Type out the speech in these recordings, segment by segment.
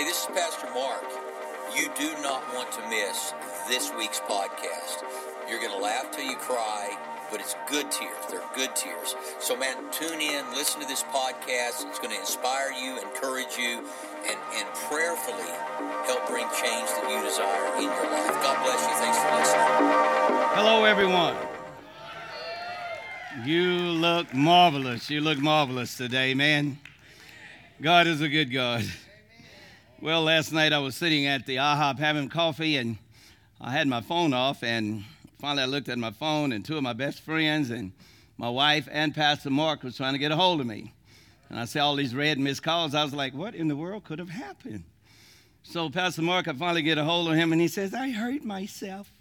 Hey, this is Pastor Mark. You do not want to miss this week's podcast. You're going to laugh till you cry, but it's good tears. They're good tears. So, man, tune in, listen to this podcast. It's going to inspire you, encourage you, and, and prayerfully help bring change that you desire in your life. God bless you. Thanks for listening. Hello, everyone. You look marvelous. You look marvelous today, man. God is a good God. Well, last night I was sitting at the IHOP having coffee, and I had my phone off, and finally I looked at my phone, and two of my best friends and my wife and Pastor Mark was trying to get a hold of me. And I saw all these red missed calls. I was like, what in the world could have happened? So Pastor Mark, I finally get a hold of him, and he says, I hurt myself.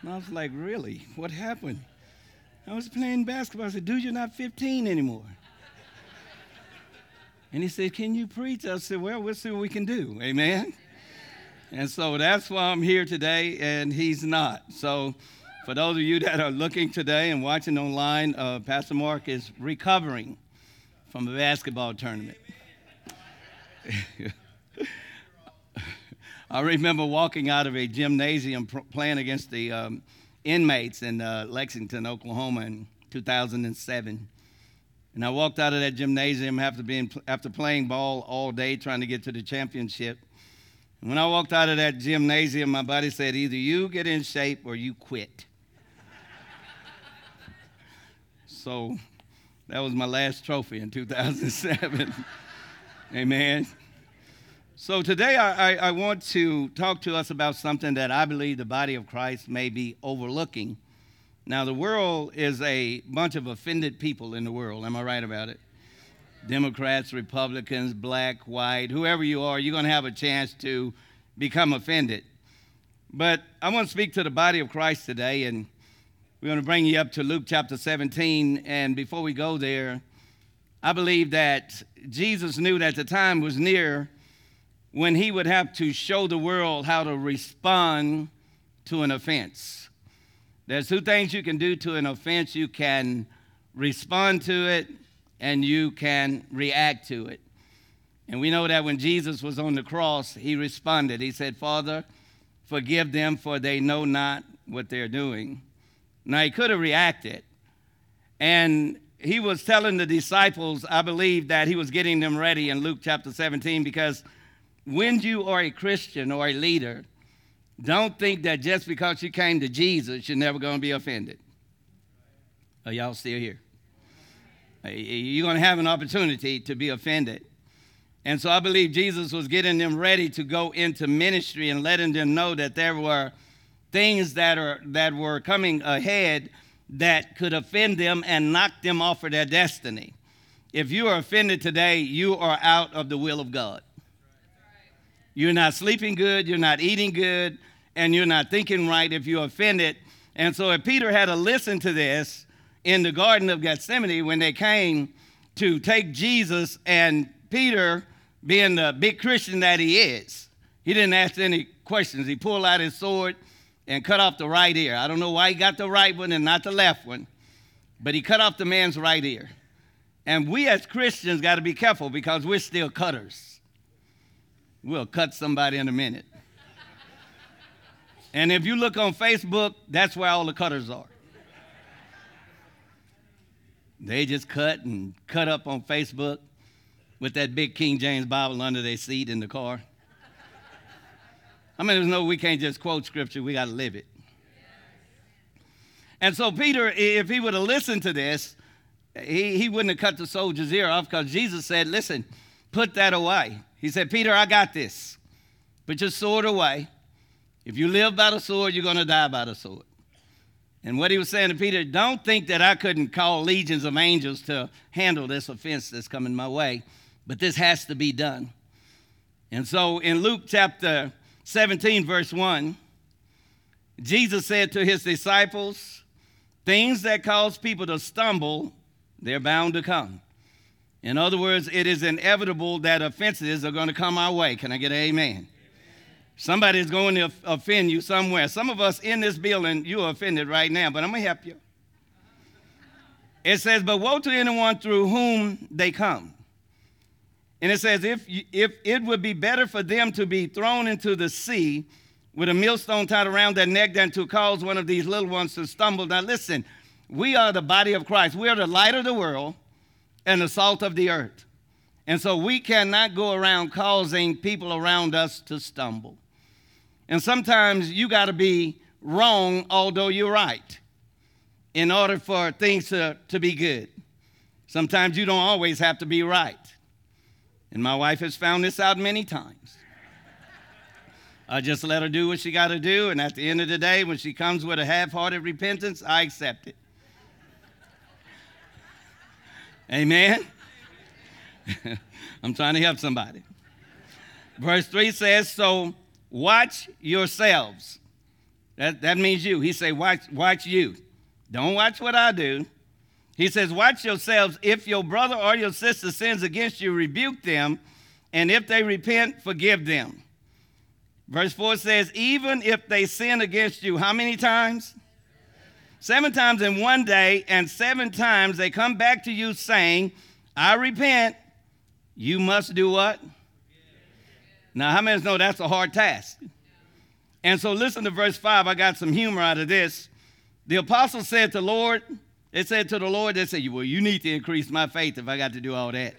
And I was like, really? What happened? I was playing basketball. I said, dude, you're not 15 anymore. And he said, Can you preach? I said, Well, we'll see what we can do. Amen. And so that's why I'm here today, and he's not. So, for those of you that are looking today and watching online, uh, Pastor Mark is recovering from a basketball tournament. I remember walking out of a gymnasium playing against the um, inmates in uh, Lexington, Oklahoma in 2007. And I walked out of that gymnasium after, being, after playing ball all day trying to get to the championship. And when I walked out of that gymnasium, my buddy said, either you get in shape or you quit. so that was my last trophy in 2007. Amen. So today I, I, I, want to talk to us about something that I believe the body of Christ may be overlooking. Now, the world is a bunch of offended people in the world. Am I right about it? Democrats, Republicans, black, white, whoever you are, you're going to have a chance to become offended. But I want to speak to the body of Christ today, and we're going to bring you up to Luke chapter 17. And before we go there, I believe that Jesus knew that the time was near when he would have to show the world how to respond to an offense. There's two things you can do to an offense you can respond to it, and you can react to it. And we know that when Jesus was on the cross, he responded. He said, Father, forgive them, for they know not what they're doing. Now, he could have reacted. And he was telling the disciples, I believe, that he was getting them ready in Luke chapter 17 because when you are a Christian or a leader, don't think that just because you came to Jesus, you're never going to be offended. Are y'all still here? You're going to have an opportunity to be offended. And so I believe Jesus was getting them ready to go into ministry and letting them know that there were things that, are, that were coming ahead that could offend them and knock them off of their destiny. If you are offended today, you are out of the will of God. You're not sleeping good, you're not eating good, and you're not thinking right if you're offended. And so, if Peter had to listen to this in the Garden of Gethsemane when they came to take Jesus, and Peter, being the big Christian that he is, he didn't ask any questions. He pulled out his sword and cut off the right ear. I don't know why he got the right one and not the left one, but he cut off the man's right ear. And we as Christians got to be careful because we're still cutters. We'll cut somebody in a minute. And if you look on Facebook, that's where all the cutters are. They just cut and cut up on Facebook with that big King James Bible under their seat in the car. I mean, there's no, we can't just quote scripture, we got to live it. And so, Peter, if he would have listened to this, he, he wouldn't have cut the soldier's ear off because Jesus said, Listen, put that away. He said, Peter, I got this. Put your sword away. If you live by the sword, you're going to die by the sword. And what he was saying to Peter, don't think that I couldn't call legions of angels to handle this offense that's coming my way, but this has to be done. And so in Luke chapter 17, verse 1, Jesus said to his disciples, Things that cause people to stumble, they're bound to come. In other words, it is inevitable that offenses are going to come our way. Can I get an amen? Somebody is going to offend you somewhere. Some of us in this building, you are offended right now, but I'm going to help you. It says, But woe to anyone through whom they come. And it says, if, if it would be better for them to be thrown into the sea with a millstone tied around their neck than to cause one of these little ones to stumble. Now, listen, we are the body of Christ. We are the light of the world and the salt of the earth. And so we cannot go around causing people around us to stumble. And sometimes you got to be wrong, although you're right, in order for things to, to be good. Sometimes you don't always have to be right. And my wife has found this out many times. I just let her do what she got to do, and at the end of the day, when she comes with a half hearted repentance, I accept it. Amen? I'm trying to help somebody. Verse 3 says, So watch yourselves. That, that means you. He say, watch, watch you. Don't watch what I do. He says, Watch yourselves. If your brother or your sister sins against you, rebuke them, and if they repent, forgive them. Verse 4 says, Even if they sin against you, how many times? Seven times in one day, and seven times they come back to you saying, I repent. You must do what? Now, how many know that's a hard task? And so, listen to verse 5. I got some humor out of this. The apostle said to the Lord, they said to the Lord, they said, Well, you need to increase my faith if I got to do all that.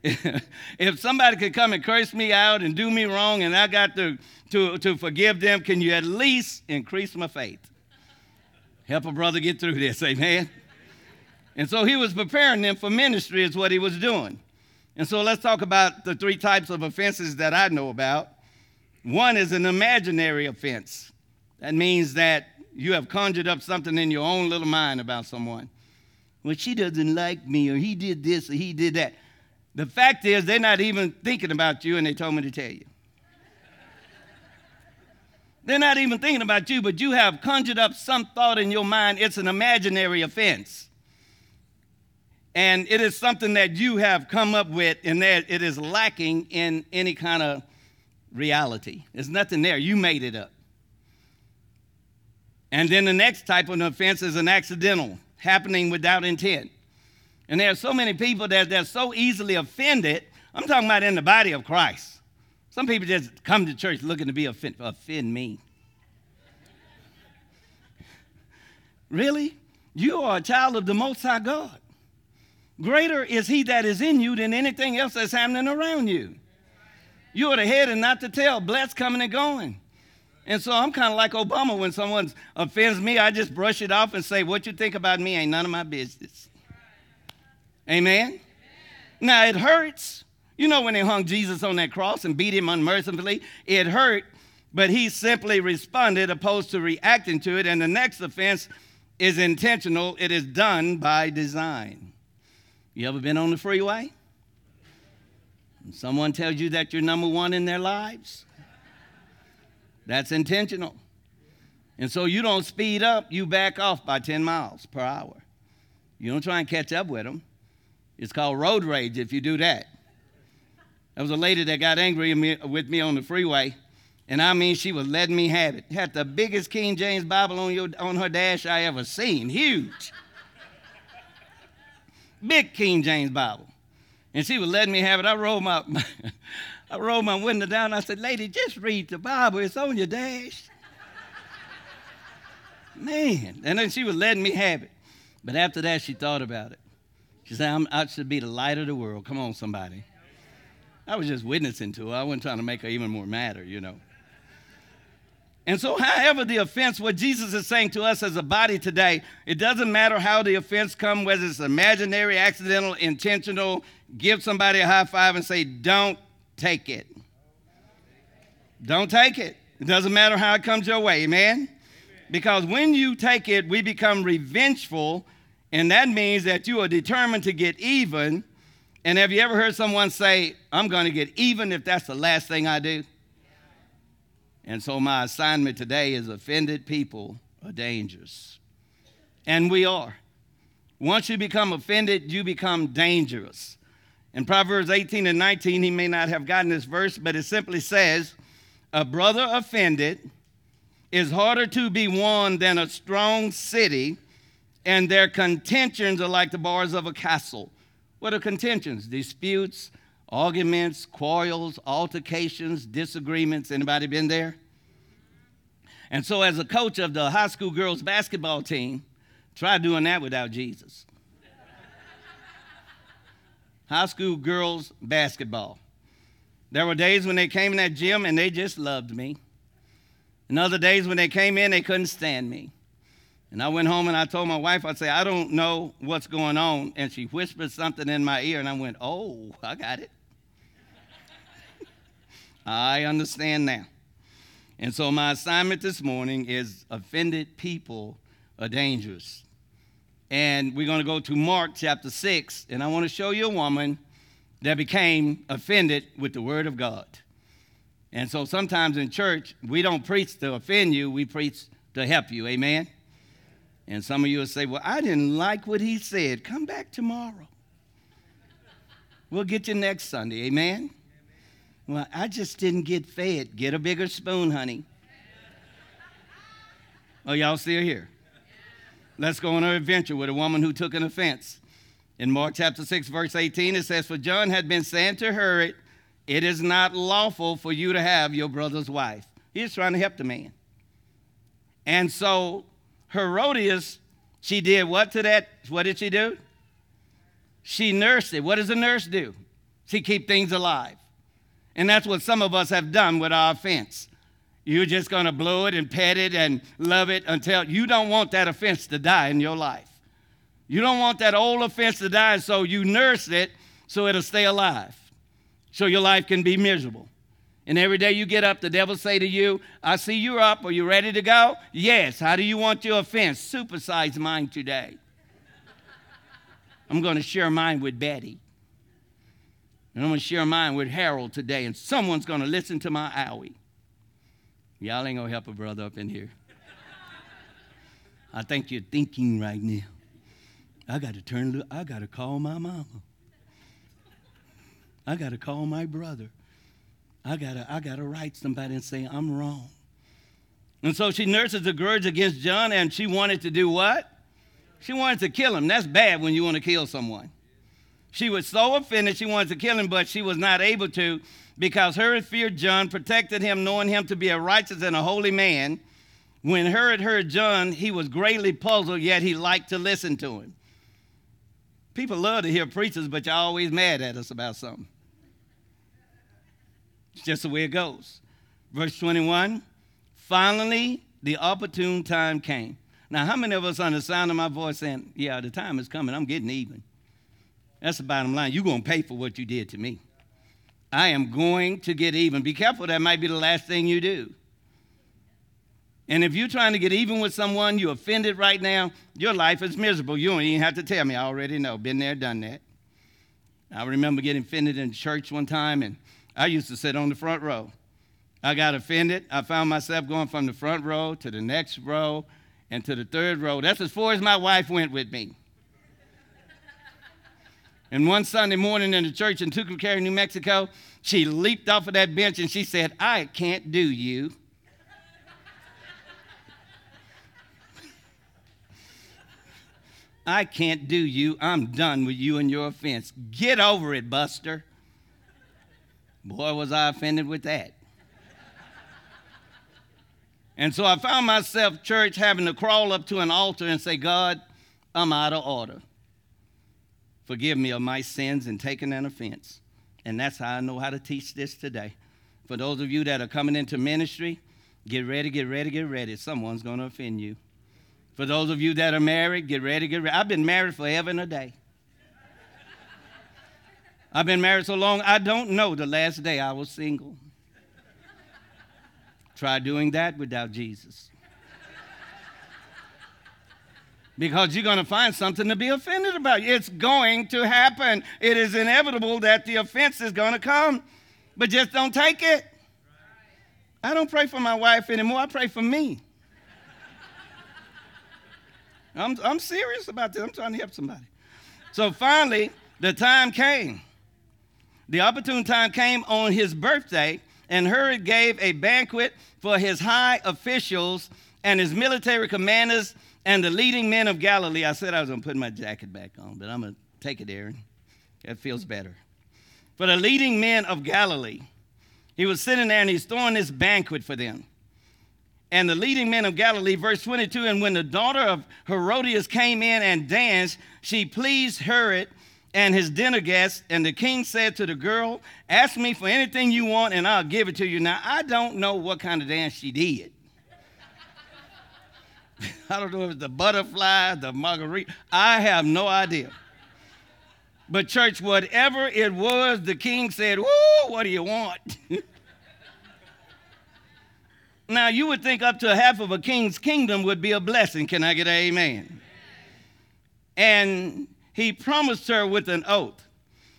if somebody could come and curse me out and do me wrong and I got to, to, to forgive them, can you at least increase my faith? Help a brother get through this, amen? And so he was preparing them for ministry, is what he was doing. And so let's talk about the three types of offenses that I know about. One is an imaginary offense. That means that you have conjured up something in your own little mind about someone. Well, she doesn't like me, or he did this, or he did that. The fact is, they're not even thinking about you, and they told me to tell you. they're not even thinking about you, but you have conjured up some thought in your mind. It's an imaginary offense. And it is something that you have come up with, and that it is lacking in any kind of reality. There's nothing there. You made it up. And then the next type of offense is an accidental, happening without intent. And there are so many people that they're so easily offended. I'm talking about in the body of Christ. Some people just come to church looking to be offend, offend me. really? You are a child of the Most High God. Greater is He that is in you than anything else that's happening around you. You are the head and not the tail, blessed coming and going. And so I'm kind of like Obama when someone offends me, I just brush it off and say, What you think about me ain't none of my business. Amen? Amen? Now it hurts. You know, when they hung Jesus on that cross and beat him unmercifully, it hurt, but he simply responded opposed to reacting to it. And the next offense is intentional, it is done by design. You ever been on the freeway? Someone tells you that you're number one in their lives? That's intentional. And so you don't speed up, you back off by 10 miles per hour. You don't try and catch up with them. It's called road rage if you do that. There was a lady that got angry with me on the freeway, and I mean, she was letting me have it. Had the biggest King James Bible on, your, on her dash I ever seen. Huge. Big King James Bible. And she was letting me have it. I rolled my, I rolled my window down. I said, Lady, just read the Bible. It's on your dash. Man. And then she was letting me have it. But after that, she thought about it. She said, i should be the light of the world. Come on, somebody. I was just witnessing to her. I wasn't trying to make her even more madder, you know. And so, however, the offense, what Jesus is saying to us as a body today, it doesn't matter how the offense comes, whether it's imaginary, accidental, intentional, give somebody a high five and say, Don't take it. Don't take it. It doesn't matter how it comes your way, amen? Because when you take it, we become revengeful, and that means that you are determined to get even. And have you ever heard someone say, I'm going to get even if that's the last thing I do? And so my assignment today is offended people are dangerous. And we are. Once you become offended, you become dangerous. In Proverbs 18 and 19, he may not have gotten this verse, but it simply says, A brother offended is harder to be won than a strong city, and their contentions are like the bars of a castle. What are contentions? Disputes, arguments, quarrels, altercations, disagreements. Anybody been there? And so, as a coach of the high school girls basketball team, try doing that without Jesus. high school girls basketball. There were days when they came in that gym and they just loved me. And other days when they came in, they couldn't stand me. And I went home and I told my wife, I'd say, I don't know what's going on. And she whispered something in my ear, and I went, Oh, I got it. I understand now. And so my assignment this morning is offended people are dangerous. And we're going to go to Mark chapter 6, and I want to show you a woman that became offended with the word of God. And so sometimes in church, we don't preach to offend you, we preach to help you. Amen? And some of you will say, Well, I didn't like what he said. Come back tomorrow. We'll get you next Sunday. Amen? Well, I just didn't get fed. Get a bigger spoon, honey. Oh, y'all still here? Let's go on an adventure with a woman who took an offense. In Mark chapter 6, verse 18, it says, For John had been saying to her, It is not lawful for you to have your brother's wife. He's trying to help the man. And so Herodias, she did what to that? What did she do? She nursed it. What does a nurse do? She keep things alive. And that's what some of us have done with our offense. You're just going to blow it and pet it and love it until you don't want that offense to die in your life. You don't want that old offense to die, so you nurse it so it'll stay alive, so your life can be miserable. And every day you get up, the devil say to you, I see you're up. Are you ready to go? Yes. How do you want your offense? Supersize mine today. I'm going to share mine with Betty. And I'm going to share mine with Harold today, and someone's going to listen to my owie. Y'all ain't going to help a brother up in here. I think you're thinking right now. I got to turn, I got to call my mama. I got to call my brother. I got to I gotta write somebody and say, I'm wrong. And so she nurses a grudge against John, and she wanted to do what? She wanted to kill him. That's bad when you want to kill someone. She was so offended she wanted to kill him, but she was not able to because Herod feared John, protected him, knowing him to be a righteous and a holy man. When Herod heard John, he was greatly puzzled, yet he liked to listen to him. People love to hear preachers, but you're always mad at us about something. It's just the way it goes. Verse 21 Finally, the opportune time came. Now, how many of us on the sound of my voice saying, Yeah, the time is coming, I'm getting even? That's the bottom line. You're going to pay for what you did to me. I am going to get even. Be careful, that might be the last thing you do. And if you're trying to get even with someone, you're offended right now, your life is miserable. You don't even have to tell me. I already know. Been there, done that. I remember getting offended in church one time, and I used to sit on the front row. I got offended. I found myself going from the front row to the next row and to the third row. That's as far as my wife went with me. And one Sunday morning in the church in Tucumcari, New Mexico, she leaped off of that bench and she said, I can't do you. I can't do you. I'm done with you and your offense. Get over it, Buster. Boy, was I offended with that. and so I found myself, church, having to crawl up to an altar and say, God, I'm out of order. Forgive me of my sins and taking an offense. And that's how I know how to teach this today. For those of you that are coming into ministry, get ready, get ready, get ready. Someone's going to offend you. For those of you that are married, get ready, get ready. I've been married forever and a day. I've been married so long, I don't know the last day I was single. Try doing that without Jesus because you're going to find something to be offended about. It's going to happen. It is inevitable that the offense is going to come, but just don't take it. I don't pray for my wife anymore, I pray for me. I'm, I'm serious about this. I'm trying to help somebody. So finally, the time came. The opportune time came on his birthday, and Herod gave a banquet for his high officials and his military commanders and the leading men of Galilee, I said I was going to put my jacket back on, but I'm going to take it, Aaron. That feels better. For the leading men of Galilee, he was sitting there and he's throwing this banquet for them. And the leading men of Galilee, verse 22, and when the daughter of Herodias came in and danced, she pleased Herod and his dinner guests. And the king said to the girl, Ask me for anything you want, and I'll give it to you. Now, I don't know what kind of dance she did. I don't know if it's the butterfly, the margarita. I have no idea. But, church, whatever it was, the king said, Woo, what do you want? now, you would think up to half of a king's kingdom would be a blessing. Can I get an amen? And he promised her with an oath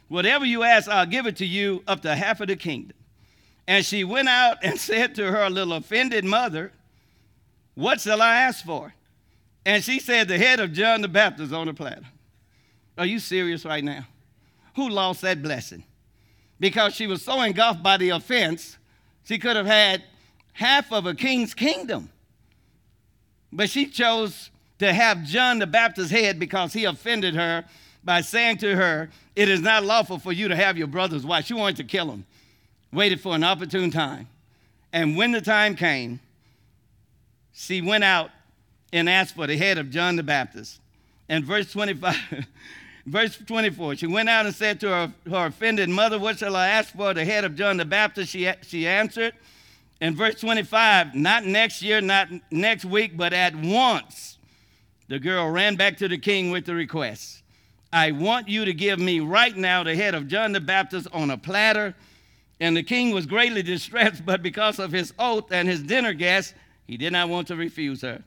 Whatever you ask, I'll give it to you up to half of the kingdom. And she went out and said to her little offended mother, What shall I ask for? And she said, The head of John the Baptist on a platter. Are you serious right now? Who lost that blessing? Because she was so engulfed by the offense, she could have had half of a king's kingdom. But she chose to have John the Baptist's head because he offended her by saying to her, It is not lawful for you to have your brother's wife. She wanted to kill him, waited for an opportune time. And when the time came, she went out and asked for the head of John the Baptist. And verse 25, verse 24, she went out and said to her, her offended mother, What shall I ask for the head of John the Baptist? She, she answered. In verse 25, not next year, not next week, but at once the girl ran back to the king with the request I want you to give me right now the head of John the Baptist on a platter. And the king was greatly distressed, but because of his oath and his dinner guests, he did not want to refuse her.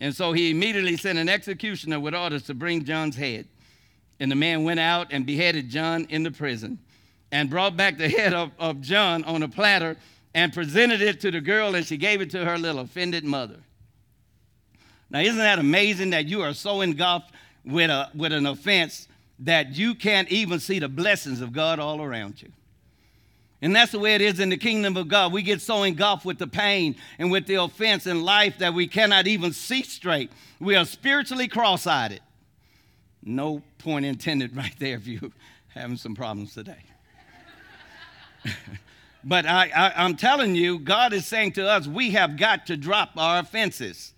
And so he immediately sent an executioner with orders to bring John's head. And the man went out and beheaded John in the prison and brought back the head of, of John on a platter and presented it to the girl, and she gave it to her little offended mother. Now, isn't that amazing that you are so engulfed with, a, with an offense that you can't even see the blessings of God all around you? And that's the way it is in the kingdom of God. We get so engulfed with the pain and with the offense in life that we cannot even see straight. We are spiritually cross eyed. No point intended right there if you're having some problems today. but I, I, I'm telling you, God is saying to us, we have got to drop our offenses.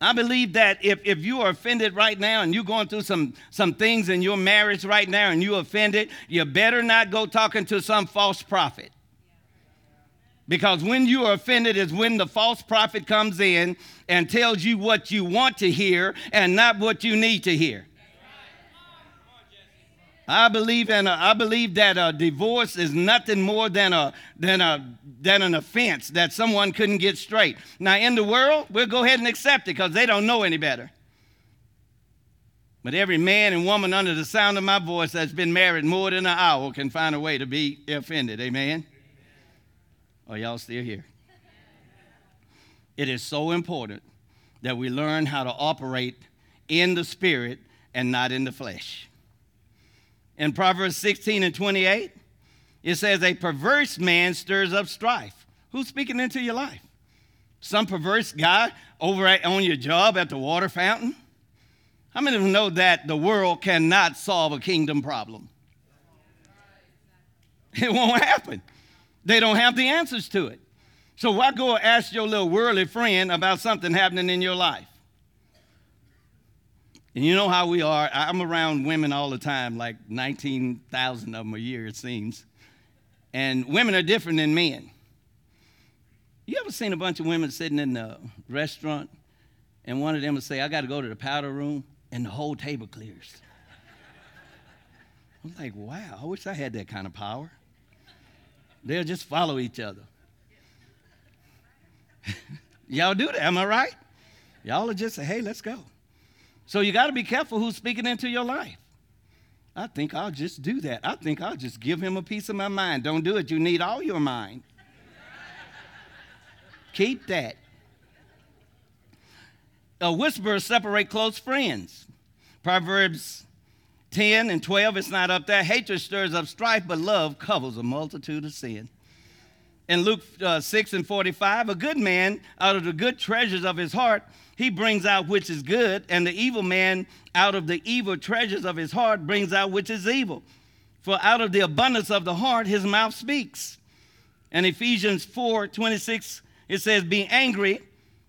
I believe that if, if you are offended right now and you're going through some, some things in your marriage right now and you're offended, you better not go talking to some false prophet. Because when you are offended is when the false prophet comes in and tells you what you want to hear and not what you need to hear. I believe in a, I believe that a divorce is nothing more than a than a than an offense that someone couldn't get straight. Now in the world, we'll go ahead and accept it because they don't know any better. But every man and woman under the sound of my voice that's been married more than an hour can find a way to be offended. Amen. Are y'all still here? It is so important that we learn how to operate in the spirit and not in the flesh in Proverbs 16 and 28, it says, A perverse man stirs up strife. Who's speaking into your life? Some perverse guy over at, on your job at the water fountain? How many of you know that the world cannot solve a kingdom problem? It won't happen. They don't have the answers to it. So why go ask your little worldly friend about something happening in your life? And you know how we are. I'm around women all the time, like 19,000 of them a year, it seems. And women are different than men. You ever seen a bunch of women sitting in the restaurant and one of them will say, I got to go to the powder room, and the whole table clears? I'm like, wow, I wish I had that kind of power. They'll just follow each other. Y'all do that, am I right? Y'all are just say, hey, let's go. So you got to be careful who's speaking into your life. I think I'll just do that. I think I'll just give him a piece of my mind. Don't do it. You need all your mind. Keep that. A whisper separate close friends. Proverbs 10 and 12, it's not up there. Hatred stirs up strife, but love covers a multitude of sin. In Luke uh, 6 and 45, a good man out of the good treasures of his heart, he brings out which is good, and the evil man out of the evil treasures of his heart brings out which is evil. For out of the abundance of the heart, his mouth speaks. And Ephesians 4 26, it says, Be angry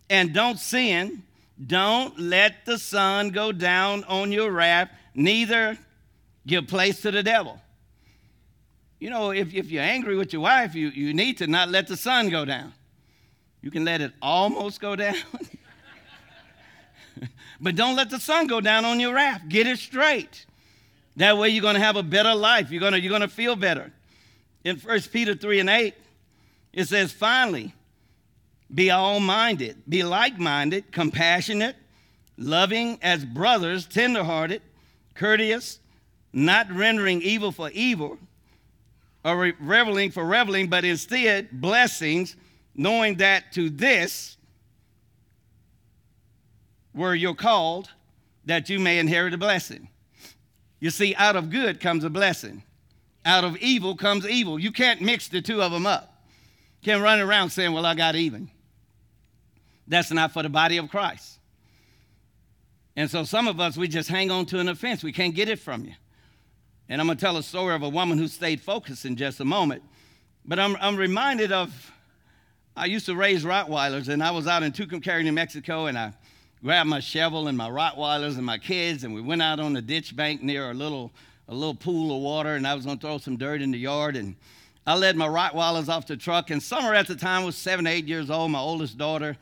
and don't sin. Don't let the sun go down on your wrath, neither give place to the devil. You know, if, if you're angry with your wife, you, you need to not let the sun go down. You can let it almost go down, but don't let the sun go down on your wrath. Get it straight. That way you're going to have a better life. You're going to, you're going to feel better. In 1 Peter 3 and 8, it says, finally, be all minded, be like minded, compassionate, loving as brothers, tenderhearted, courteous, not rendering evil for evil or reveling for reveling, but instead blessings, knowing that to this were you called, that you may inherit a blessing. You see, out of good comes a blessing. Out of evil comes evil. You can't mix the two of them up. Can't run around saying, Well, I got even. That's not for the body of Christ. And so some of us, we just hang on to an offense. We can't get it from you. And I'm going to tell a story of a woman who stayed focused in just a moment. But I'm, I'm reminded of, I used to raise Rottweilers, and I was out in Tucumcari, New Mexico, and I grabbed my shovel and my Rottweilers and my kids, and we went out on the ditch bank near a little, a little pool of water, and I was going to throw some dirt in the yard. And I led my Rottweilers off the truck, and Summer at the time was seven, eight years old, my oldest daughter.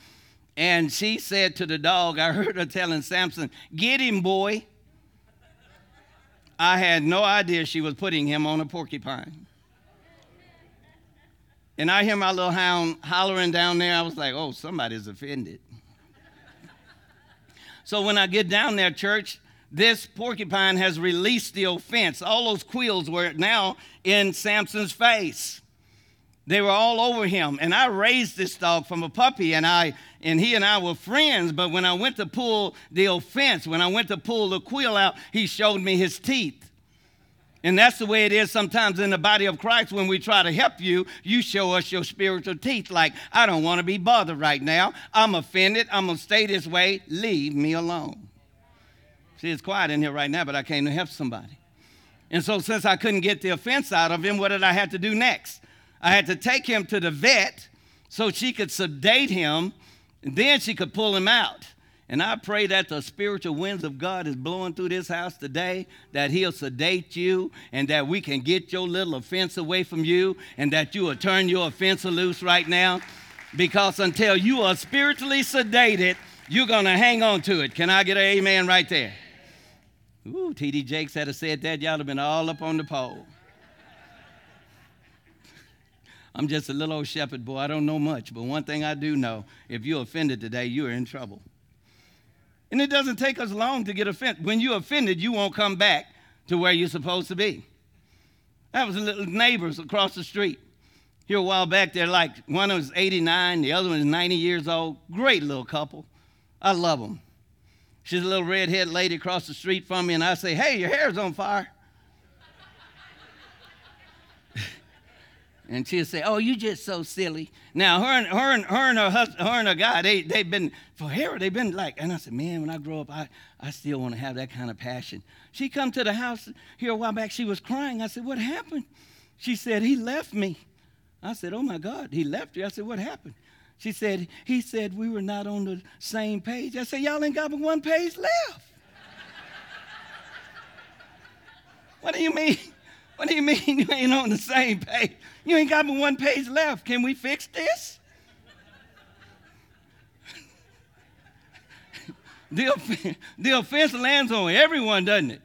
And she said to the dog, I heard her telling Samson, Get him, boy. I had no idea she was putting him on a porcupine. And I hear my little hound hollering down there. I was like, oh, somebody's offended. so when I get down there, church, this porcupine has released the offense. All those quills were now in Samson's face. They were all over him. And I raised this dog from a puppy, and I and he and I were friends. But when I went to pull the offense, when I went to pull the quill out, he showed me his teeth. And that's the way it is sometimes in the body of Christ when we try to help you, you show us your spiritual teeth. Like, I don't want to be bothered right now. I'm offended. I'm going to stay this way. Leave me alone. See, it's quiet in here right now, but I came to help somebody. And so, since I couldn't get the offense out of him, what did I have to do next? I had to take him to the vet so she could sedate him, and then she could pull him out. And I pray that the spiritual winds of God is blowing through this house today, that He'll sedate you, and that we can get your little offense away from you, and that you will turn your offense loose right now. Because until you are spiritually sedated, you're going to hang on to it. Can I get an amen right there? Ooh, T.D. Jakes had said that, y'all have been all up on the pole. I'm just a little old shepherd boy. I don't know much, but one thing I do know if you're offended today, you are in trouble. And it doesn't take us long to get offended. When you're offended, you won't come back to where you're supposed to be. That was a little neighbors across the street. Here a while back, they're like, one of was 89, the other one is 90 years old. Great little couple. I love them. She's a little redhead lady across the street from me, and I say, Hey, your hair's on fire. And she'll say, "Oh, you just so silly." Now, her and her and her and her, husband, her and her guy, they they've been forever. They've been like, and I said, "Man, when I grow up, I I still want to have that kind of passion." She come to the house here a while back. She was crying. I said, "What happened?" She said, "He left me." I said, "Oh my God, he left you." I said, "What happened?" She said, "He said we were not on the same page." I said, "Y'all ain't got but one page left." what do you mean? What do you mean you ain't on the same page? You ain't got but one page left. Can we fix this? the, offense, the offense lands on everyone, doesn't it?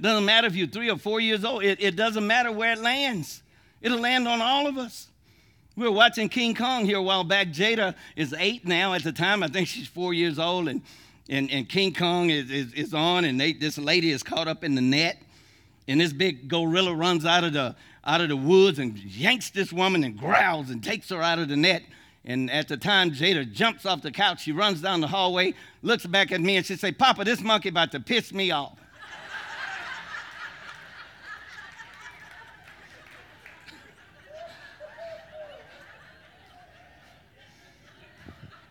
Doesn't matter if you're three or four years old, it, it doesn't matter where it lands. It'll land on all of us. We were watching King Kong here a while back. Jada is eight now. At the time, I think she's four years old, and, and, and King Kong is, is, is on, and they, this lady is caught up in the net and this big gorilla runs out of the out of the woods and yanks this woman and growls and takes her out of the net. And at the time, Jada jumps off the couch. She runs down the hallway, looks back at me, and she say, "Papa, this monkey about to piss me off."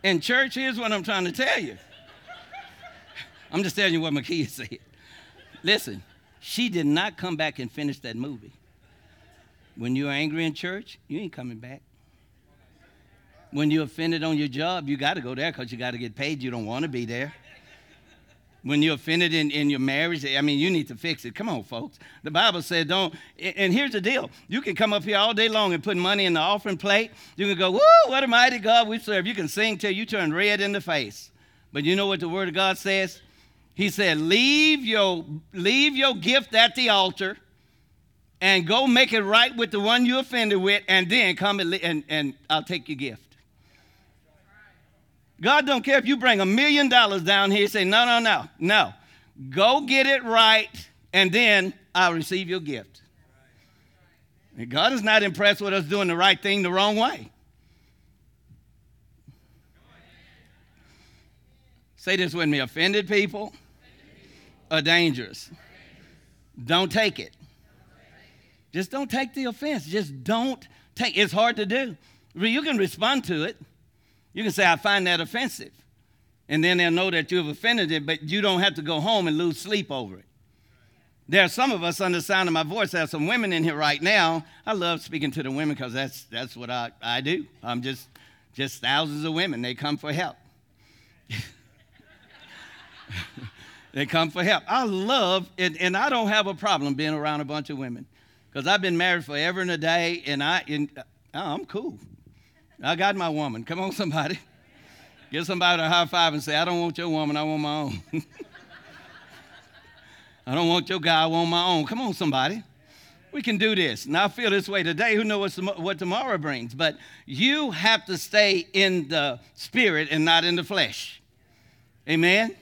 In church, here's what I'm trying to tell you. I'm just telling you what my kids said. Listen, she did not come back and finish that movie. When you're angry in church, you ain't coming back. When you're offended on your job, you got to go there because you got to get paid. You don't want to be there. When you're offended in, in your marriage, I mean, you need to fix it. Come on, folks. The Bible said, don't. And here's the deal you can come up here all day long and put money in the offering plate. You can go, woo, what a mighty God we serve. You can sing till you turn red in the face. But you know what the Word of God says? He said, leave your, leave your gift at the altar and go make it right with the one you offended with, and then come and, and, and I'll take your gift. God don't care if you bring a million dollars down here say, no, no, no, no. Go get it right, and then I'll receive your gift. And God is not impressed with us doing the right thing the wrong way. Say this with me offended people are dangerous. Don't take it. Just don't take the offense. Just don't take It's hard to do. You can respond to it. You can say, I find that offensive. And then they'll know that you've offended it, but you don't have to go home and lose sleep over it. There are some of us under the sound of my voice. There are some women in here right now. I love speaking to the women because that's, that's what I, I do. I'm just, just thousands of women. They come for help. they come for help. I love, and, and I don't have a problem being around a bunch of women because I've been married forever and a day, and, I, and oh, I'm cool. I got my woman. Come on, somebody. Give somebody a high five and say, I don't want your woman, I want my own. I don't want your guy, I want my own. Come on, somebody. We can do this. And I feel this way today. Who knows what tomorrow brings? But you have to stay in the spirit and not in the flesh. Amen?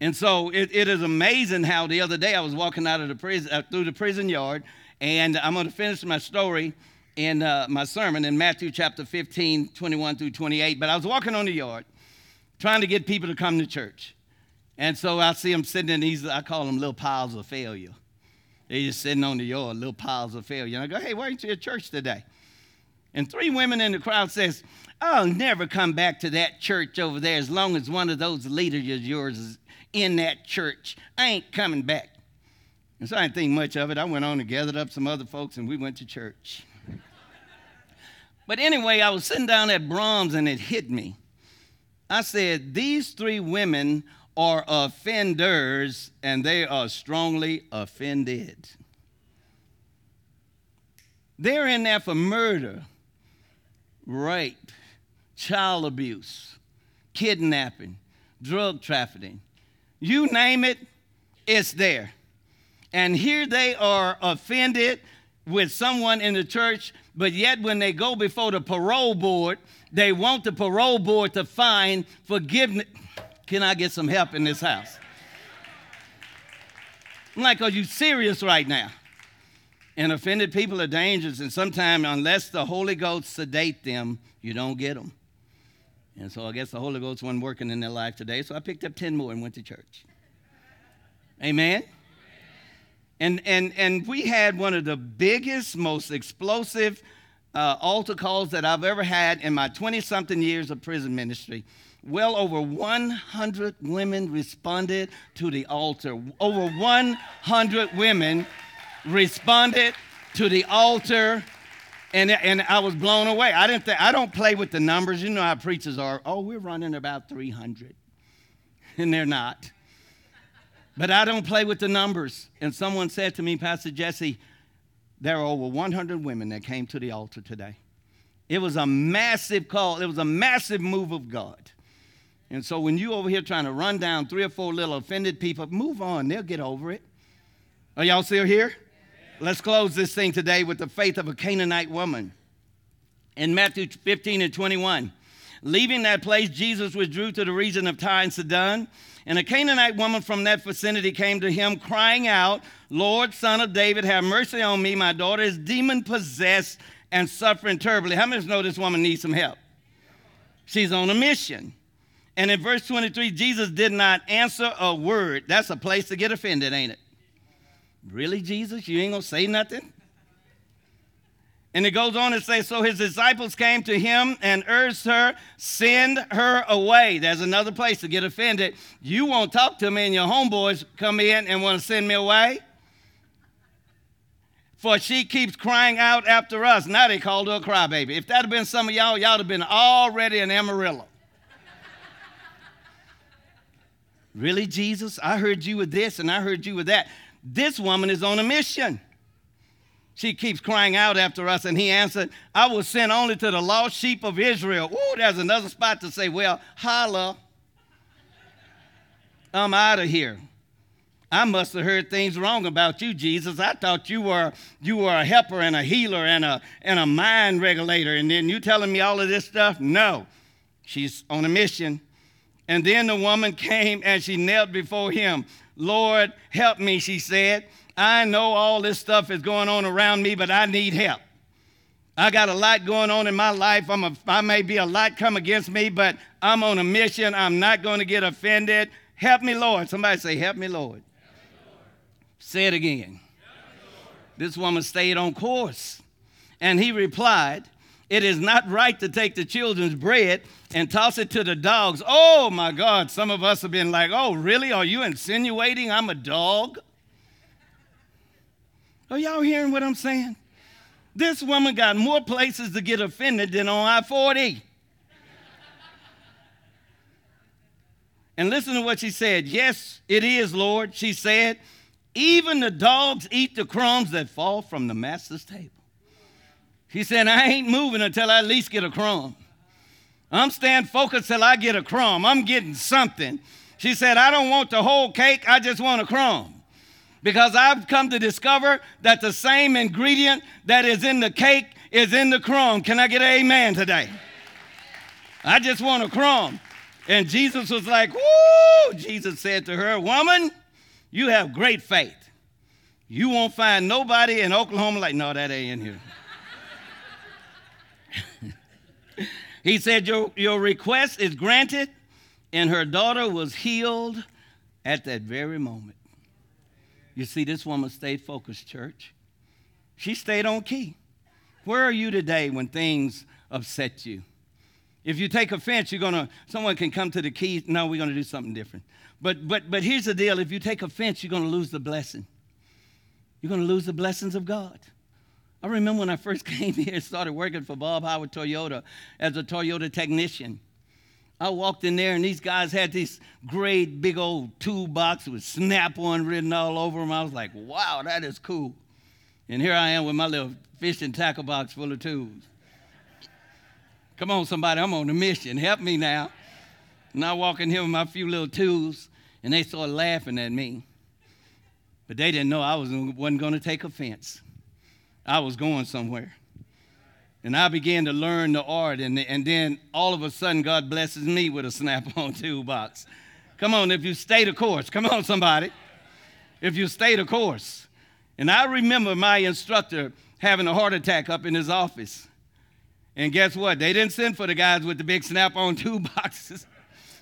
And so it, it is amazing how the other day I was walking out of the prison, uh, through the prison yard, and I'm going to finish my story in uh, my sermon in Matthew chapter 15, 21 through 28. But I was walking on the yard trying to get people to come to church. And so I see them sitting in these, I call them little piles of failure. They're just sitting on the yard, little piles of failure. And I go, hey, why aren't you at church today? And three women in the crowd says, I'll never come back to that church over there as long as one of those leaders of yours is in that church. I ain't coming back. And so I didn't think much of it. I went on and gathered up some other folks and we went to church. But anyway, I was sitting down at Braum's and it hit me. I said, These three women are offenders and they are strongly offended. They're in there for murder, rape, child abuse, kidnapping, drug trafficking. You name it, it's there. And here they are offended with someone in the church but yet when they go before the parole board, they want the parole board to find forgiveness. Can I get some help in this house? I'm like, are you serious right now? And offended people are dangerous, and sometimes, unless the Holy Ghost sedate them, you don't get them. And so I guess the Holy Ghost wasn't working in their life today, so I picked up 10 more and went to church. Amen? And, and, and we had one of the biggest, most explosive uh, altar calls that I've ever had in my 20 something years of prison ministry. Well over 100 women responded to the altar. Over 100 women responded to the altar. And, and I was blown away. I didn't I don't play with the numbers. You know how preachers are. Oh, we're running about 300. And they're not. But I don't play with the numbers. And someone said to me, Pastor Jesse, there are over 100 women that came to the altar today. It was a massive call, it was a massive move of God. And so when you over here trying to run down three or four little offended people, move on, they'll get over it. Are y'all still here? Let's close this thing today with the faith of a Canaanite woman. In Matthew 15 and 21, leaving that place, Jesus withdrew to the region of Tyre and Sidon. And a Canaanite woman from that vicinity came to him, crying out, Lord, son of David, have mercy on me. My daughter is demon possessed and suffering terribly. How many know this woman needs some help? She's on a mission. And in verse 23, Jesus did not answer a word. That's a place to get offended, ain't it? Really, Jesus? You ain't gonna say nothing? And it goes on to say, So his disciples came to him and urged her, Send her away. There's another place to get offended. You won't talk to me, and your homeboys come in and want to send me away? For she keeps crying out after us. Now they called her a crybaby. If that had been some of y'all, y'all would have been already in Amarillo. really, Jesus? I heard you with this and I heard you with that. This woman is on a mission. She keeps crying out after us, and he answered, I was sent only to the lost sheep of Israel. Ooh, there's another spot to say, Well, holla. I'm out of here. I must have heard things wrong about you, Jesus. I thought you were you were a helper and a healer and a and a mind regulator, and then you telling me all of this stuff? No. She's on a mission. And then the woman came and she knelt before him. Lord, help me, she said. I know all this stuff is going on around me, but I need help. I got a lot going on in my life. I'm a, I may be a lot come against me, but I'm on a mission. I'm not going to get offended. Help me, Lord. Somebody say, Help me, Lord. Help me, Lord. Say it again. This woman stayed on course. And he replied, It is not right to take the children's bread and toss it to the dogs. Oh my God, some of us have been like, Oh, really? Are you insinuating I'm a dog? Are y'all hearing what I'm saying? This woman got more places to get offended than on I 40. and listen to what she said. Yes, it is, Lord. She said, even the dogs eat the crumbs that fall from the master's table. She said, I ain't moving until I at least get a crumb. I'm staying focused till I get a crumb. I'm getting something. She said, I don't want the whole cake, I just want a crumb because I've come to discover that the same ingredient that is in the cake is in the crumb. Can I get an amen today? I just want a crumb. And Jesus was like, Woo! Jesus said to her, Woman, you have great faith. You won't find nobody in Oklahoma like, no, that ain't in here. he said, your, your request is granted, and her daughter was healed at that very moment. You see, this woman stayed focused, church. She stayed on key. Where are you today when things upset you? If you take offense, you're gonna someone can come to the key. No, we're gonna do something different. But but but here's the deal: if you take offense, you're gonna lose the blessing. You're gonna lose the blessings of God. I remember when I first came here and started working for Bob Howard Toyota as a Toyota technician. I walked in there and these guys had this great big old toolbox with Snap on written all over them. I was like, wow, that is cool. And here I am with my little fishing tackle box full of tools. Come on, somebody, I'm on a mission. Help me now. And I walk in here with my few little tools, and they started laughing at me. But they didn't know I was, wasn't going to take offense. I was going somewhere. And I began to learn the art, and, and then all of a sudden, God blesses me with a snap on toolbox. Come on, if you stay the course, come on, somebody. If you stay the course. And I remember my instructor having a heart attack up in his office. And guess what? They didn't send for the guys with the big snap on toolboxes.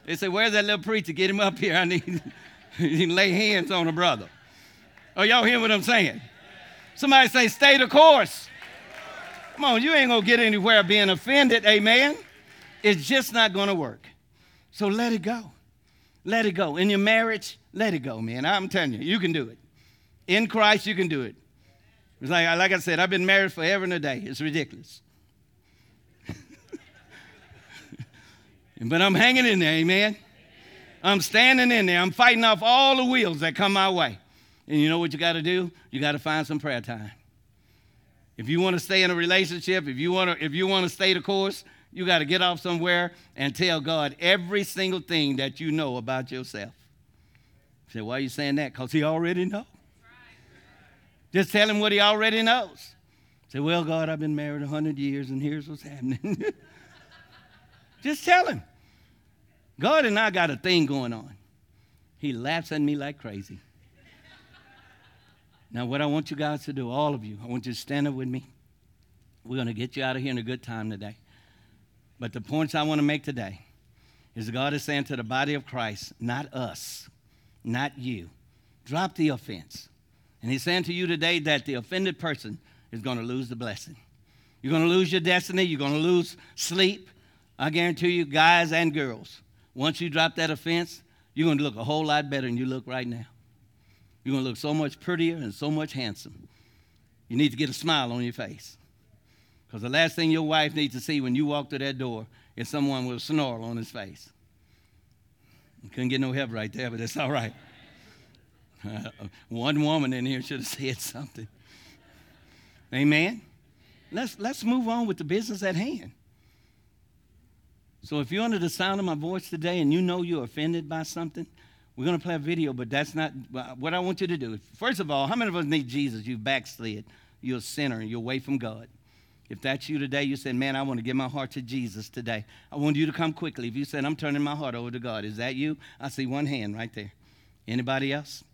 They said, Where's that little preacher? Get him up here. I need to lay hands on a brother. Oh, y'all hear what I'm saying? Somebody say, Stay the course. Come on, you ain't gonna get anywhere being offended, amen? It's just not gonna work. So let it go. Let it go. In your marriage, let it go, man. I'm telling you, you can do it. In Christ, you can do it. It's like, like I said, I've been married forever and a day. It's ridiculous. but I'm hanging in there, amen? I'm standing in there. I'm fighting off all the wheels that come my way. And you know what you got to do? You got to find some prayer time. If you want to stay in a relationship, if you want to, if you want to stay the course, you got to get off somewhere and tell God every single thing that you know about yourself. say, why are you saying that? Because he already knows. Just tell him what he already knows. Say, well, God, I've been married 100 years and here's what's happening. Just tell him. God and I got a thing going on. He laughs at me like crazy. Now, what I want you guys to do, all of you, I want you to stand up with me. We're going to get you out of here in a good time today. But the points I want to make today is God is saying to the body of Christ, not us, not you, drop the offense. And He's saying to you today that the offended person is going to lose the blessing. You're going to lose your destiny. You're going to lose sleep. I guarantee you, guys and girls, once you drop that offense, you're going to look a whole lot better than you look right now. You're going to look so much prettier and so much handsome. You need to get a smile on your face. Because the last thing your wife needs to see when you walk through that door is someone with a snarl on his face. You couldn't get no help right there, but that's all right. One woman in here should have said something. Amen. Let's, let's move on with the business at hand. So if you're under the sound of my voice today and you know you're offended by something, we're going to play a video, but that's not uh, what I want you to do. First of all, how many of us need Jesus? You backslid. You're a sinner. You're away from God. If that's you today, you said, Man, I want to give my heart to Jesus today. I want you to come quickly. If you said, I'm turning my heart over to God, is that you? I see one hand right there. Anybody else?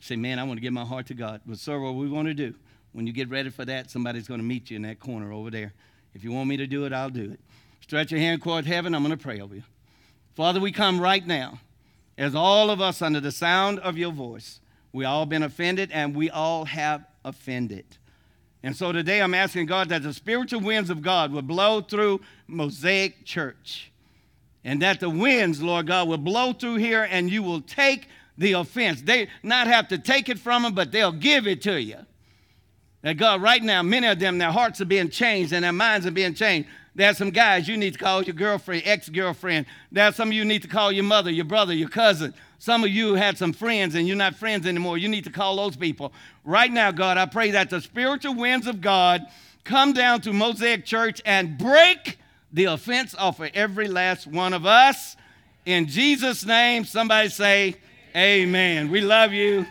Say, Man, I want to give my heart to God. But, sir, what we want to do, when you get ready for that, somebody's going to meet you in that corner over there. If you want me to do it, I'll do it. Stretch your hand toward heaven. I'm going to pray over you. Father, we come right now as all of us under the sound of your voice. We all been offended and we all have offended. And so today I'm asking God that the spiritual winds of God will blow through Mosaic Church. And that the winds, Lord God, will blow through here and you will take the offense. They not have to take it from them, but they'll give it to you. That God, right now, many of them, their hearts are being changed and their minds are being changed. There's some guys you need to call your girlfriend, ex girlfriend. There's some of you need to call your mother, your brother, your cousin. Some of you had some friends and you're not friends anymore. You need to call those people. Right now, God, I pray that the spiritual winds of God come down to Mosaic Church and break the offense off of every last one of us. In Jesus' name, somebody say, Amen. We love you.